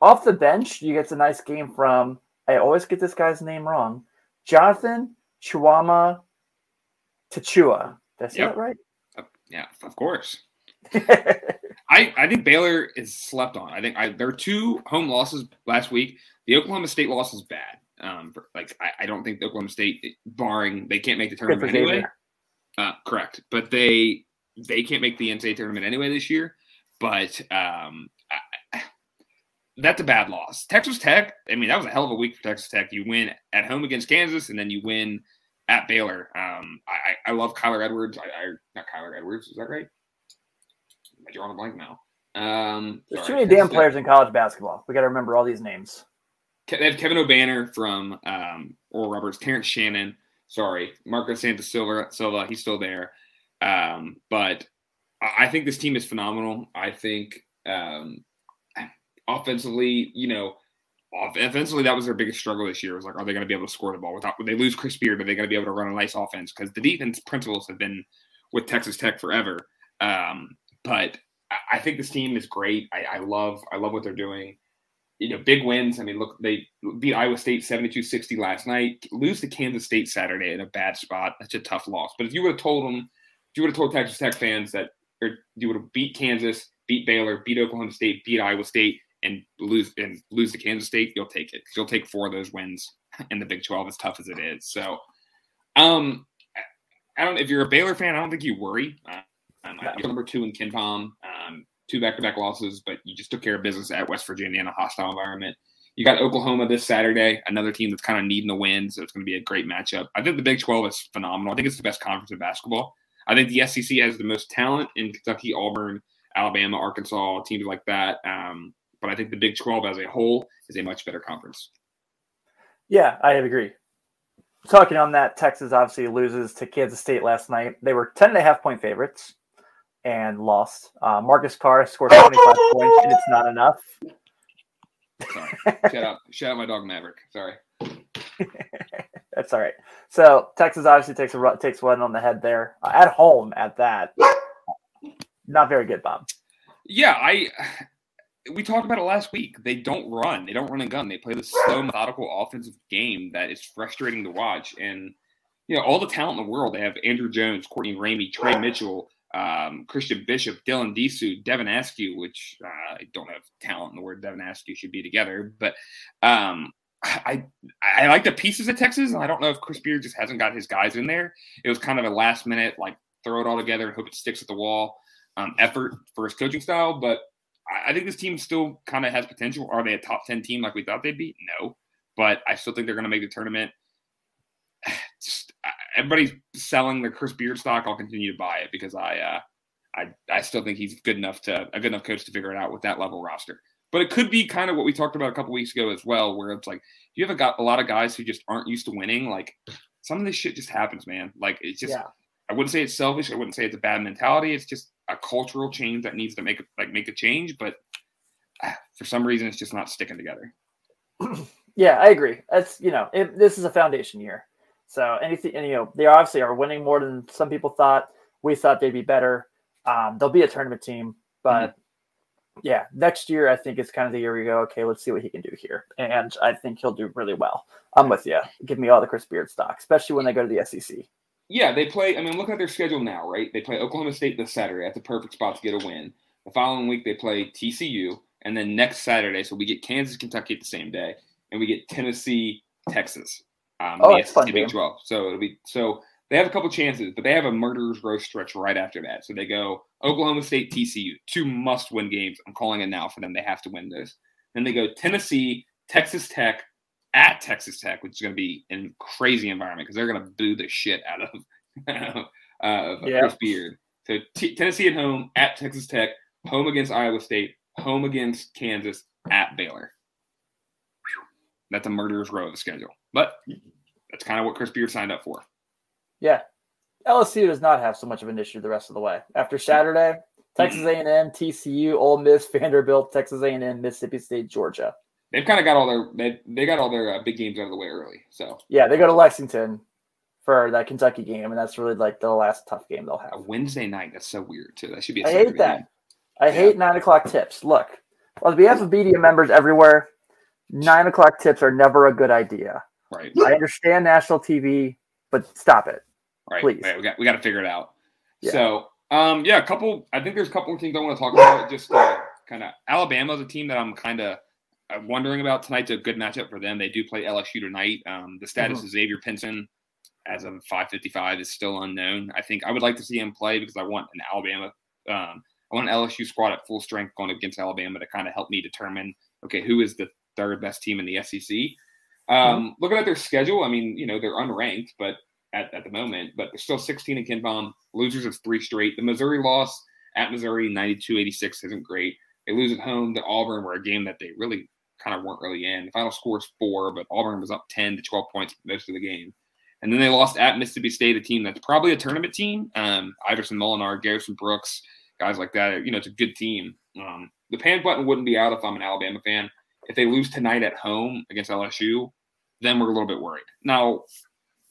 S1: off the bench you get a nice game from. I always get this guy's name wrong. Jonathan Tchamwa Tchatchoua. That's yep. right?
S2: Uh, yeah, of course. I, I think Baylor is slept on. I think I, there are two home losses last week. The Oklahoma State loss is bad. Um, like I, I don't think the Oklahoma State, barring they can't make the tournament anyway. Uh, correct, but they they can't make the NCAA tournament anyway this year. But um, I, that's a bad loss. Texas Tech. I mean, that was a hell of a week for Texas Tech. You win at home against Kansas, and then you win at Baylor. Um, I, I love Kyler Edwards. I, I not Kyler Edwards. Is that right? I draw a blank now. Um,
S1: There's sorry, too many damn players in college basketball. We got to remember all these names.
S2: They have Kevin Obanor from um, Oral Roberts, Terrence Shannon. Sorry, Marco Santos-Silva. Silva, he's still there. Um, but I think this team is phenomenal. I think um, offensively, you know, offensively that was their biggest struggle this year. Was like, are they going to be able to score the ball without? When they lose Chris Beard, are they going to be able to run a nice offense? Because the defense principles have been with Texas Tech forever. Um, but I think this team is great. I, I, love I love what they're doing. You know, big wins. I mean, look, they beat Iowa State 72-60 last night. Lose to Kansas State Saturday in a bad spot. That's a tough loss. But if you would have told them, if you would have told Texas Tech fans that or you would have beat Kansas, beat Baylor, beat Oklahoma State, beat Iowa State, and lose and lose to Kansas State, you'll take it. You'll take four of those wins in the Big 12, as tough as it is. So, um, I don't. If you're a Baylor fan, I don't think you worry. Uh, you're number two in KenPom, um, two back-to-back losses, but you just took care of business at West Virginia in a hostile environment. You got Oklahoma this Saturday, another team that's kind of needing the win, so it's going to be a great matchup. I think the Big 12 is phenomenal. I think it's the best conference in basketball. I think the SEC has the most talent in Kentucky, Auburn, Alabama, Arkansas, teams like that. Um, but I think the Big 12 as a whole is a much better conference.
S1: Yeah, I agree. Talking on that, Texas obviously loses to Kansas State last night. They were 10 and a half point favorites and lost. Uh, Marcus Carr scored 25 points, and it's not enough.
S2: Sorry. shout out, shout out my dog Maverick. Sorry.
S1: That's all right. So Texas obviously takes a takes one on the head there uh, at home. At that, not very good, Bob.
S2: Yeah, I. We talked about it last week. They don't run. They don't run and gun. They play this slow, methodical offensive game that is frustrating to watch. And you know, all the talent in the world. They have Andrew Jones, Courtney Ramey, Trey Mitchell, um, Christian Bishop, Dylan Disu, Devin Askew, which uh, I don't have talent in the word Devin Askew should be together, but um, I I like the pieces of Texas, and I don't know if Chris Beard just hasn't got his guys in there. It was kind of a last minute like throw it all together and hope it sticks at the wall um, effort for his coaching style, but I, I think this team still kind of has potential. Are they a top ten team like we thought they'd be? No, but I still think they're going to make the tournament. Just, everybody's selling the Chris Beard stock. I'll continue to buy it because I, uh, I, I still think he's good enough to a good enough coach to figure it out with that level roster. But it could be kind of what we talked about a couple weeks ago as well, where it's like you have a, got a lot of guys who just aren't used to winning. Like some of this shit just happens, man. Like it's just. Yeah. I wouldn't say it's selfish. I wouldn't say it's a bad mentality. It's just a cultural change that needs to make like make a change. But ah, for some reason, it's just not sticking together.
S1: yeah, I agree. That's you know, it, this is a foundation year. So anything, and, you know, they obviously are winning more than some people thought. We thought they'd be better. Um, they'll be a tournament team, but mm-hmm. yeah, next year I think it's kind of the year we go. Okay, let's see what he can do here, and I think he'll do really well. I'm with you. Give me all the Chris Beard stock, especially when they go to the SEC.
S2: Yeah, they play. I mean, look at their schedule now, right? They play Oklahoma State this Saturday. That's a perfect spot to get a win. The following week they play TCU, and then next Saturday, so we get Kansas, Kentucky at the same day, and we get Tennessee, Texas um, oh, the SEC Big 12. So it'll be so they have a couple chances, but they have a murderer's row stretch right after that. So they go Oklahoma State, TCU, two must-win games. I'm calling it now for them. They have to win this. Then they go Tennessee, Texas Tech, at Texas Tech, which is going to be a crazy environment because they're going to boo the shit out of, uh, of yeah. Chris Beard. So T- Tennessee at home, at Texas Tech, home against Iowa State, home against Kansas, at Baylor. That's a murderer's row of the schedule. But that's kind of what Chris Beard signed up for.
S1: Yeah. LSU does not have so much of an issue the rest of the way. After Saturday, Texas A&M, TCU, Ole Miss, Vanderbilt, Texas A&M, Mississippi State, Georgia.
S2: They've kind of got all their they, they got all their uh, big games out of the way early. So
S1: yeah, they go to Lexington for that Kentucky game, and that's really like the last tough game they'll have.
S2: A Wednesday night. That's so weird too. That should be.
S1: I hate that. Game. I yeah. hate nine o'clock tips. Look, on behalf of BDM members everywhere, nine o'clock tips are never a good idea.
S2: Right.
S1: I understand national TV, but stop it. Right. Please.
S2: Right. We got we got to figure it out. Yeah. So, um, yeah, a couple. I think there's a couple of things I want to talk about. Just uh, kind of Alabama's a team that I'm kind of uh, wondering about tonight's a good matchup for them. They do play LSU tonight. Um, the status mm-hmm. of Xavier Pinson as of 5:55 is still unknown. I think I would like to see him play because I want an Alabama. Um, I want an LSU squad at full strength going against Alabama to kind of help me determine okay who is the third best team in the SEC. Um, mm-hmm. Looking at their schedule, I mean, you know, they're unranked, but at, at the moment, but they're still 16 in KenPom. Losers of three straight. The Missouri loss at Missouri, 92-86, isn't great. They lose at home to Auburn, where a game that they really kind of weren't really in. The final score is four, but Auburn was up 10 to 12 points most of the game. And then they lost at Mississippi State, a team that's probably a tournament team. Um, Iverson Molinar, Garrison Brooks, guys like that. You know, it's a good team. Um, the pan button wouldn't be out if I'm an Alabama fan. If they lose tonight at home against LSU, then we're a little bit worried. Now,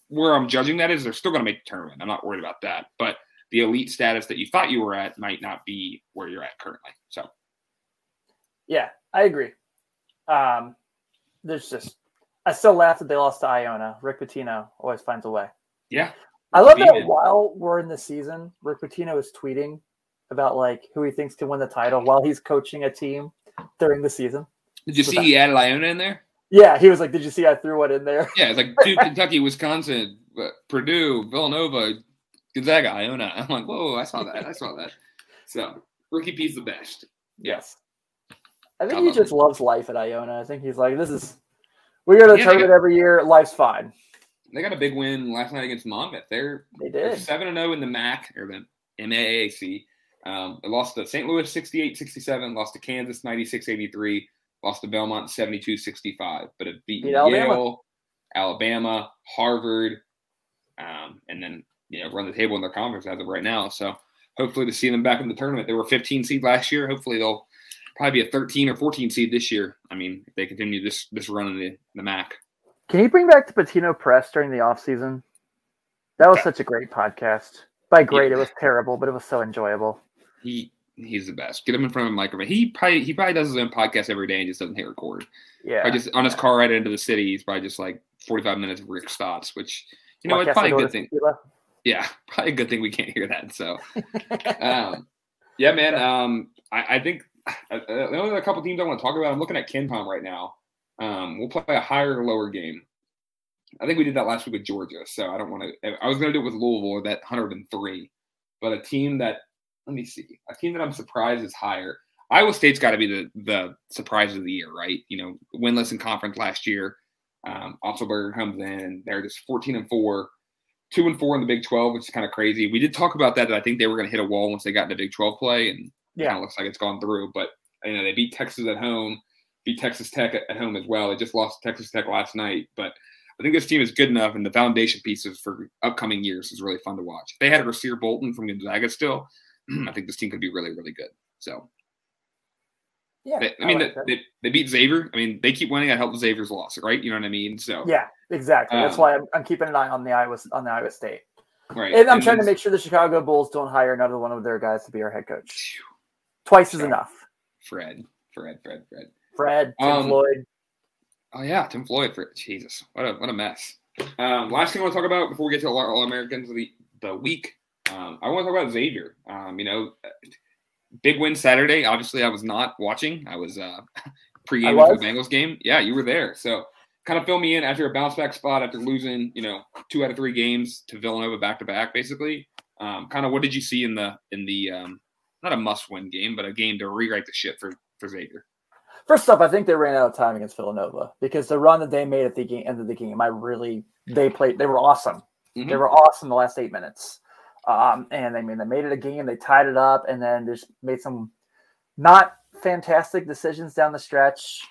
S2: where I'm judging that is they're still going to make the tournament. I'm not worried about that. But the elite status that you thought you were at might not be where you're at currently. So,
S1: yeah, I agree. Um, there's just, I still laugh that they lost to Iona. Rick Pitino always finds a way.
S2: Yeah.
S1: I love that while we're in the season, Rick Pitino is tweeting about like who he thinks can win the title while he's coaching a team during the season.
S2: Did you so see that, he added Iona in there?
S1: Yeah, he was like, "Did you see I threw one in there?"
S2: Yeah, it's like Duke, Kentucky, Wisconsin, Purdue, Villanova, Gonzaga, Iona. I'm like, "Whoa, I saw that! I saw that." So Ricky P's the best.
S1: Yes, I think he just loves life at Iona. I think he's like, "This is we go to the yeah, tournament got, every year. Life's fine."
S2: they got a big win last night against Monmouth. They're
S1: they did
S2: seven and zero oh in the MAC or the MAAC. Um, they lost to St. Louis 68-67, lost to Kansas 96-83, lost to Belmont 72-65, but it beat, beat Yale, Alabama. Alabama, Harvard, um, and then you know run the table in their conference as of right now. So hopefully to see them back in the tournament. They were 15 seed last year. Hopefully they'll probably be a 13 or 14 seed this year. I mean, if they continue this this run in the, the MAC.
S1: Can you bring back the Pitino Press during the off season? That was such a great podcast. By great, yeah. it was terrible, but it was so enjoyable.
S2: He he's the best. Get him in front of a microphone. He probably he probably does his own podcast every day and just doesn't hit record. Yeah. I just on his car right into the city, he's probably just like 45 minutes of Rick's thoughts, which you know, it's probably a good thing. Tequila. Yeah, probably a good thing we can't hear that. So, um, yeah, man. Um, I, I think uh, uh the only a couple teams I want to talk about. I'm looking at KenPom right now. Um, we'll play a higher or lower game. I think we did that last week with Georgia, so I don't want to. I was going to do it with Louisville or that 103, but a team that let me see, a team that I'm surprised is higher. Iowa State's got to be the the surprise of the year, right? You know, winless in conference last year. Um, Otzelberger comes in, they're just 14 and four two and four in the Big 12, which is kind of crazy. We did talk about that, that I think they were going to hit a wall once they got into Big 12 play, and yeah, of looks like it's gone through. But you know, they beat Texas at home, beat Texas Tech at, at home as well. They just lost Texas Tech last night, but I think this team is good enough, and the foundation pieces for upcoming years is really fun to watch. If they had a Rasir Bolton from Gonzaga still, I think this team could be really, really good. So yeah, they, I mean, I like they, they, beat Xavier. I mean, they keep winning. I help Xavier's loss, right? You know what I mean? So
S1: yeah, exactly. Um, That's why I'm, I'm, keeping an eye on the Iowa on the Iowa State. Right. And I'm and trying to make sure the Chicago Bulls don't hire another one of their guys to be our head coach. Twice is enough.
S2: Fred, Fred, Fred, Fred,
S1: Fred, Tim um, Floyd.
S2: Oh yeah, Tim Floyd. For Jesus, what a what a mess. Um, last thing I want to talk about before we get to All Americans of the the week, um, I want to talk about Xavier. Um, you know big win Saturday. Obviously, I was not watching. I was uh, pre-game the Bengals game. Yeah, you were there. So kind of fill me in after a bounce back spot after losing, you know, two out of three games to Villanova back to back, basically. Um, kind of what did you see in the in the um, not a must win game, but a game to rewrite the shit for for Xavier?
S1: First off, I think they ran out of time against Villanova because the run that they made at the game, end of the game, I really they played. They were awesome. Mm-hmm. They were awesome the last eight minutes. Um, and I mean, they made it a game, they tied it up, and then just made some not fantastic decisions down the stretch.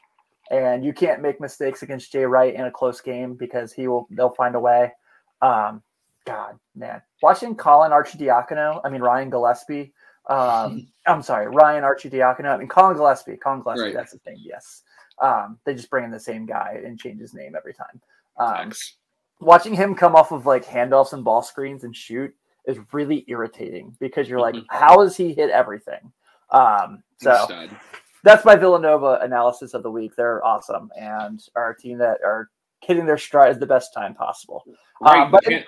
S1: And you can't make mistakes against Jay Wright in a close game because he will, they'll find a way. Um, God, man, watching Colin Arcidiacono, I mean, Ryan Gillespie, um, I'm sorry, Ryan Arcidiacono, I mean, Colin Gillespie, Colin Gillespie, right. that's his name, yes. Um, they just bring in the same guy and change his name every time. Um, watching him come off of like handoffs and ball screens and shoot is really irritating because you're like, mm-hmm. how has he hit everything? Um, so that's my Villanova analysis of the week. They're awesome and are a team that are hitting their stride at the best time possible. Right. Um, but pan-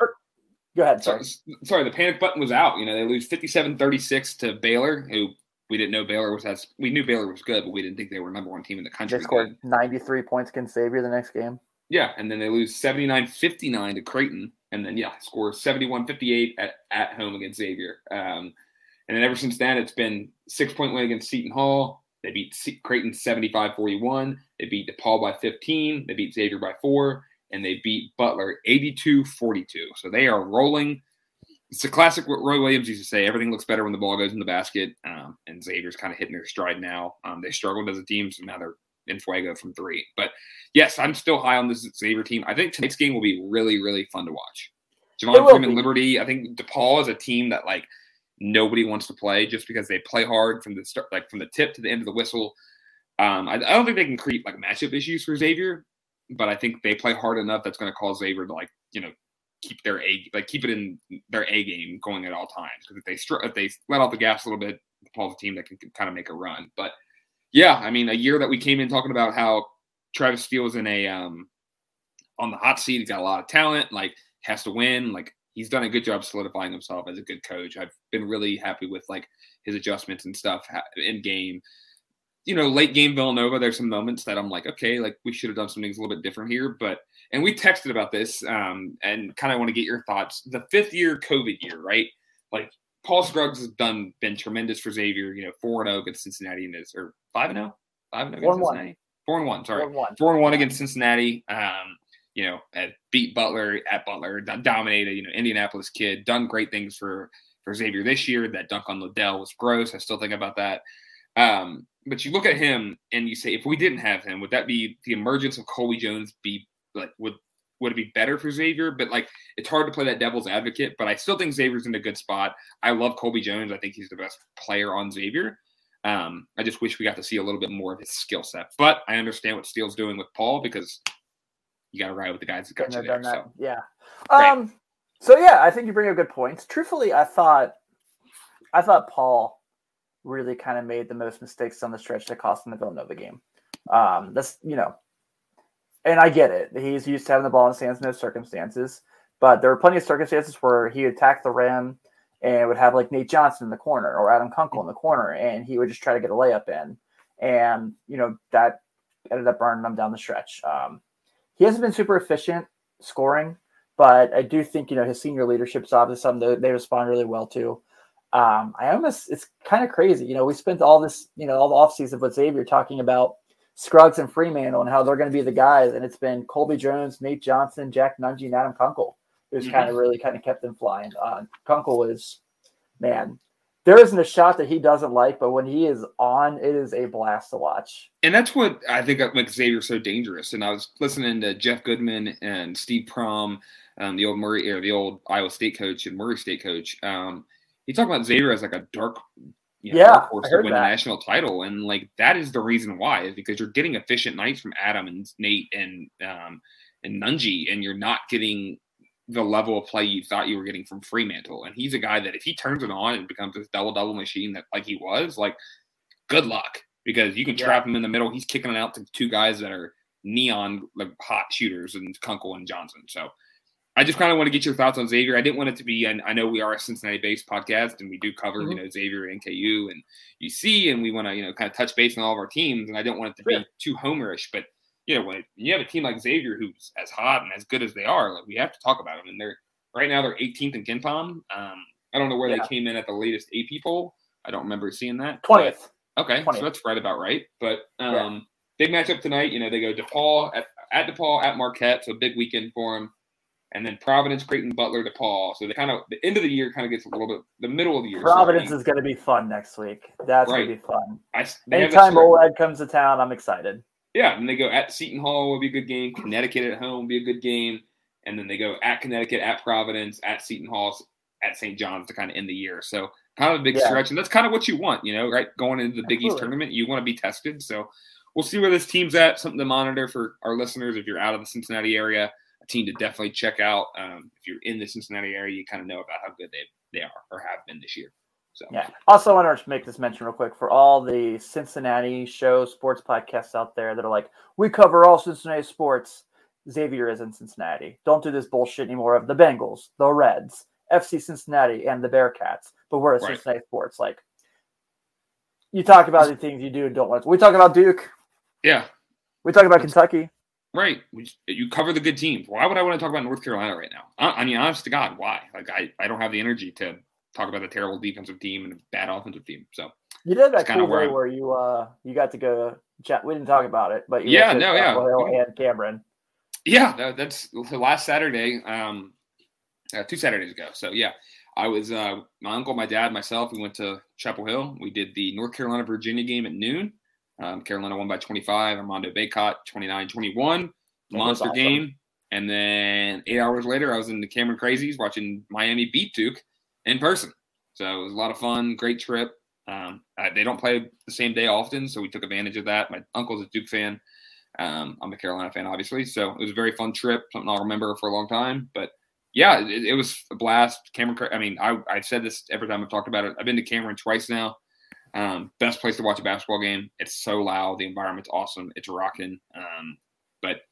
S1: go ahead. Sorry.
S2: sorry, the panic button was out. You know, they lose 57-36 to Baylor, who we didn't know Baylor was as we knew Baylor was good, but we didn't think they were number one team in the country.
S1: They scored 93 points against Xavier the next game.
S2: Yeah, and then they lose 79-59 to Creighton and then yeah, score 71-58 at, at home against Xavier. Um, and then ever since then, it's been six point win against Seton Hall. They beat Creighton 75-41. They beat DePaul by 15. They beat Xavier by four, and they beat Butler 82-42. So they are rolling. It's a classic what Roy Williams used to say. Everything looks better when the ball goes in the basket. Um, and Xavier's kind of hitting their stride now. Um, they struggled as a team, so now they're in Fuego from three. But yes, I'm still high on this Xavier team. I think tonight's game will be really, really fun to watch. Javon Freeman Liberty. I think DePaul is a team that like nobody wants to play just because they play hard from the start, like from the tip to the end of the whistle. Um, I, I, don't think they can create like matchup issues for Xavier, but I think they play hard enough that's going to cause Xavier to like you know keep their a like keep it in their a game going at all times because if they str- if they let off the gas a little bit, DePaul's a team that can, can kind of make a run. But yeah, I mean, a year that we came in talking about how Travis Steele's in a um on the hot seat. He's got a lot of talent. Like has to win. Like he's done a good job solidifying himself as a good coach. I've been really happy with like his adjustments and stuff in game. You know, late game Villanova, there's some moments that I'm like, okay, like we should have done some things a little bit different here. But and we texted about this um, and kind of want to get your thoughts. The fifth year COVID year, right? Like Paul Scruggs has done been tremendous for Xavier. You know, four and zero oh against Cincinnati and his or five and zero, five and zero against Cincinnati. Four and one, sorry, four and one, four and one against Cincinnati. Um, you know, beat Butler at Butler, dominated, you know, Indianapolis kid, done great things for for Xavier this year. That dunk on Liddell was gross. I still think about that. Um, but you look at him and you say, if we didn't have him, would that be the emergence of Colby Jones be like would would it be better for Xavier? But like it's hard to play that devil's advocate, but I still think Xavier's in a good spot. I love Colby Jones. I think he's the best player on Xavier. Um, I just wish we got to see a little bit more of his skill set. But I understand what Steele's doing with Paul because you got to ride with the guys that got you there. So.
S1: Yeah. Um, so yeah, I think you bring up good points. Truthfully, I thought, I thought Paul really kind of made the most mistakes on the stretch that cost him the Villanova game. Um, that's you know, and I get it. He's used to having the ball in his hands in those circumstances, but there were plenty of circumstances where he attacked the rim and would have like Nate Johnson in the corner or Adam Kunkel in the corner, and he would just try to get a layup in, and you know that ended up burning him down the stretch. Um, he hasn't been super efficient scoring, but I do think you know his senior leadership is obviously something that they respond really well to. Um, I almost it's kind of crazy. You know, we spent all this, you know, all the offseason with Xavier talking about Scruggs and Freemantle and how they're going to be the guys, and it's been Colby Jones, Nate Johnson, Jack Nunge, and Adam Kunkel who's mm-hmm. kind of really kind of kept them flying. Uh, Kunkel is man, there isn't a shot that he doesn't like, but when he is on, it is a blast to watch.
S2: And that's what I think makes Xavier so dangerous. And I was listening to Jeff Goodman and Steve Prohm, um, the old Murray or the old Iowa State coach and Murray State coach. Um, he talked about Xavier as like a dark, you know,
S1: yeah, horse
S2: to win that. the national title, and like that is the reason why is because you're getting efficient nights from Adam and Nate and um, and Nunge, and you're not getting the level of play you thought you were getting from Freemantle. And he's a guy that if he turns it on and becomes this double double machine that like he was, like good luck because you can yeah. trap him in the middle. He's kicking it out to two guys that are neon like hot shooters and Kunkel and Johnson. So I just kind of want to get your thoughts on Xavier. I didn't want it to be, and I know we are a Cincinnati based podcast and we do cover, mm-hmm. you know, Xavier, NKU, and UC, and we want to, you know, kind of touch base on all of our teams. And I didn't want it to be too homerish, but you know, when you have a team like Xavier who's as hot and as good as they are, like we have to talk about them. And they're right now they're 18th in KenPom. Um, I don't know where yeah. they came in at the latest AP poll. I don't remember seeing that.
S1: 20th.
S2: Okay, 20th. so that's right about right. But um, yeah. big matchup tonight. You know, they go DePaul at, at DePaul at Marquette, so big weekend for them. And then Providence, Creighton, Butler, DePaul. So they kind of the end of the year kind of gets a little bit the middle of the year.
S1: Providence is going to be fun next week. That's right. going to be fun. I, Anytime OLED comes to town, I'm excited.
S2: Yeah, and they go at Seton Hall will be a good game. Connecticut at home will be a good game, and then they go at Connecticut, at Providence, at Seton Hall, at St. John's to kind of end the year. So kind of a big yeah. stretch, and that's kind of what you want, you know, right? Going into the Big Absolutely. East tournament, you want to be tested. So we'll see where this team's at. Something to monitor for our listeners if you're out of the Cincinnati area. Team to definitely check out. Um, if you're in the Cincinnati area, you kind of know about how good they they are or have been this year. So
S1: yeah. Also, I want to make this mention real quick for all the Cincinnati show sports podcasts out there that are like, we cover all Cincinnati sports. Xavier is in Cincinnati. Don't do this bullshit anymore of the Bengals, the Reds, FC Cincinnati, and the Bearcats. But we're a right. Cincinnati sports. Like you talk about the things you do and don't want. We talk about Duke.
S2: Yeah.
S1: We talk about Kentucky.
S2: Right. You cover the good teams. Why would I want to talk about North Carolina right now? I mean, honest to God, why? Like, I, I don't have the energy to talk about a terrible defensive team and a bad offensive team. So
S1: you did that cool where, where you uh you got to go chat. We didn't talk about it, but
S2: yeah, no, yeah,
S1: Hill and Cameron.
S2: Yeah, that, that's last Saturday, um, uh, two Saturdays ago. So yeah, I was uh, my uncle, my dad, myself. We went to Chapel Hill. We did the North Carolina Virginia game at noon. Um, Carolina won by 25. Armando Bacot 29-21. Monster awesome. game. And then eight hours later, I was in the Cameron Crazies watching Miami beat Duke in person. So it was a lot of fun, great trip. Um, I, they don't play the same day often, so we took advantage of that. My uncle's a Duke fan. Um, I'm a Carolina fan, obviously. So it was a very fun trip, something I'll remember for a long time. But yeah, it, it was a blast. Cameron, I mean, I, I've said this every time I've talked about it. I've been to Cameron twice now. Um, best place to watch a basketball game. It's so loud. The environment's awesome. It's rocking. Um, but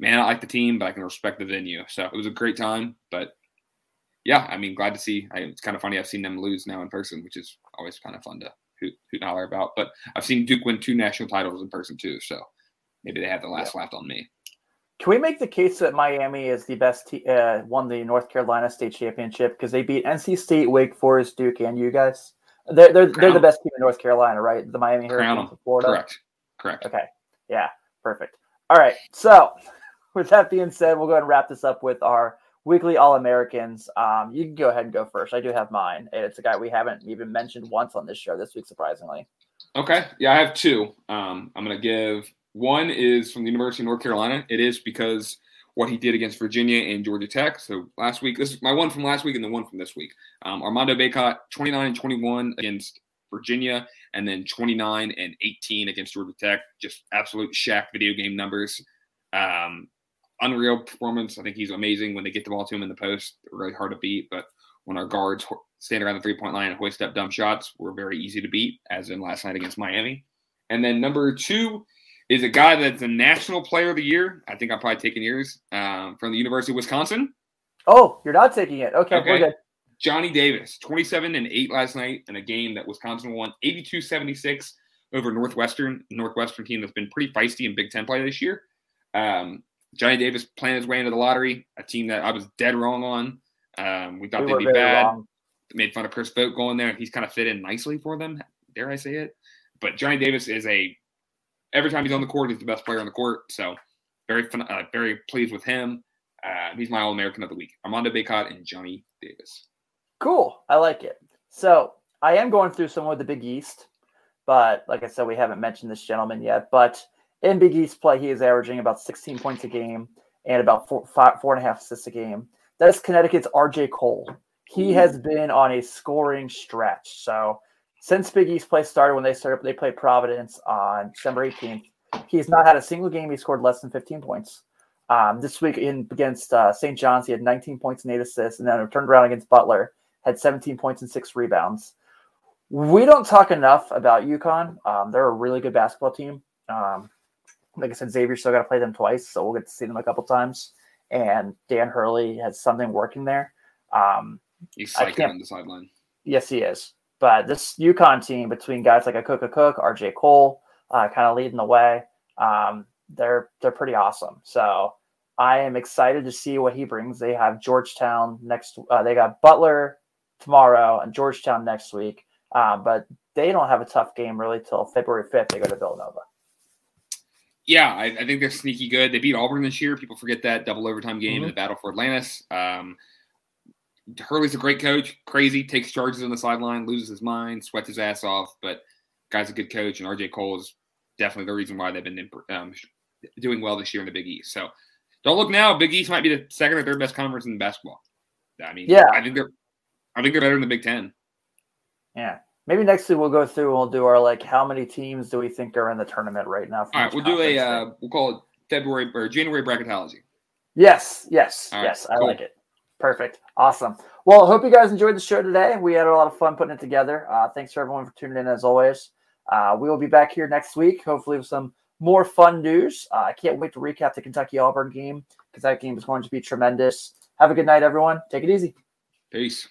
S2: man, I like the team, but I can respect the venue. So it was a great time. But yeah, I mean, glad to see. I, it's kind of funny. I've seen them lose now in person, which is always kind of fun to hoot, hoot and holler about. But I've seen Duke win two national titles in person too, so maybe they have the last yeah. laugh on me.
S1: Can we make the case that Miami is the best, te- uh, won the North Carolina state championship because they beat NC State, Wake Forest, Duke, and you guys? They're they're, they're the best team in North Carolina, right? The Miami Hurricanes of Florida.
S2: Correct. Correct.
S1: Okay. Yeah. Perfect. All right. So with that being said, we'll go ahead and wrap this up with our weekly All Americans. Um, you can go ahead and go first. I do have mine. It's a guy we haven't even mentioned once on this show this week, surprisingly.
S2: Okay. Yeah, I have two. Um, I'm going to give one is from the University of North Carolina. It is because what he did against Virginia and Georgia Tech. So last week, this is my one from last week and the one from this week. Um, Armando Bacot, 29 and 21 against Virginia, and then 29 and 18 against Georgia Tech. Just absolute Shaq video game numbers. Um, unreal performance. I think he's amazing when they get the ball to him in the post. Really hard to beat, but when our guards stand around the three point line and hoist up dumb shots, we're very easy to beat, as in last night against Miami. And then number two is a guy that's a national player of the year. I think I'm probably taking yours um, from the University of Wisconsin.
S1: Oh, you're not taking it. Okay, okay. we're good.
S2: Johnny Davis, 27 and 8 last night in a game that Wisconsin won 82 76 over Northwestern. Northwestern team that's been pretty feisty in Big Ten play this year. Um, Johnny Davis playing his way into the lottery, a team that I was dead wrong on. Um, we thought we they'd be bad. Wrong. Made fun of Chris Vogt going there. He's kind of fit in nicely for them. Dare I say it? But Johnny Davis is a every time he's on the court, he's the best player on the court. So very fun, uh, very pleased with him. Uh, he's my All American of the week. Armando Bacot and Johnny Davis.
S1: Cool. I like it. So I am going through some of the Big East, but like I said, we haven't mentioned this gentleman yet. But in Big East play, he is averaging about 16 points a game and about four, five, four and a half assists a game. That is Connecticut's RJ Cole. He has been on a scoring stretch. So since Big East play started, when they started, they played Providence on December 18th. He's not had a single game he scored less than 15 points. Um, this week in against uh, St. John's, he had 19 points and eight assists, and then turned around against Butler, had 17 points and six rebounds. We don't talk enough about UConn. Um, they're a really good basketball team. Um, like I said, Xavier still got to play them twice, so we'll get to see them a couple times. And Dan Hurley has something working there. Um,
S2: He's psyching on the sideline.
S1: Yes, he is. But this UConn team, between guys like Akok Cook, RJ Cole, uh, kind of leading the way, um, they're they're pretty awesome. So I am excited to see what he brings. They have Georgetown next. Uh, they got Butler tomorrow and Georgetown next week. Um, but they don't have a tough game really till February fifth. They go to Villanova.
S2: Yeah, I, I, think they're sneaky good. They beat Auburn this year. People forget that double overtime game mm-hmm. in the battle for Atlantis. Um, Hurley's a great coach, crazy, takes charges on the sideline, loses his mind, sweats his ass off. But guy's a good coach, and RJ Cole is definitely the reason why they've been um, doing well this year in the Big East. So don't look now. Big East might be the second or third best conference in basketball. I mean, yeah, I think they're, I think they're better than the Big Ten.
S1: Yeah, maybe next week we'll go through and we'll do our like how many teams do we think are in the tournament right now?
S2: All right, we'll do a uh, we'll call it February or January bracketology.
S1: Yes, yes, yes. I like it. Perfect. Awesome. Well, I hope you guys enjoyed the show today. We had a lot of fun putting it together. Uh, thanks for everyone for tuning in as always. Uh, we will be back here next week, hopefully with some more fun news. Uh, I can't wait to recap the Kentucky Auburn game because that game is going to be tremendous. Have a good night, everyone. Take it easy.
S2: Peace.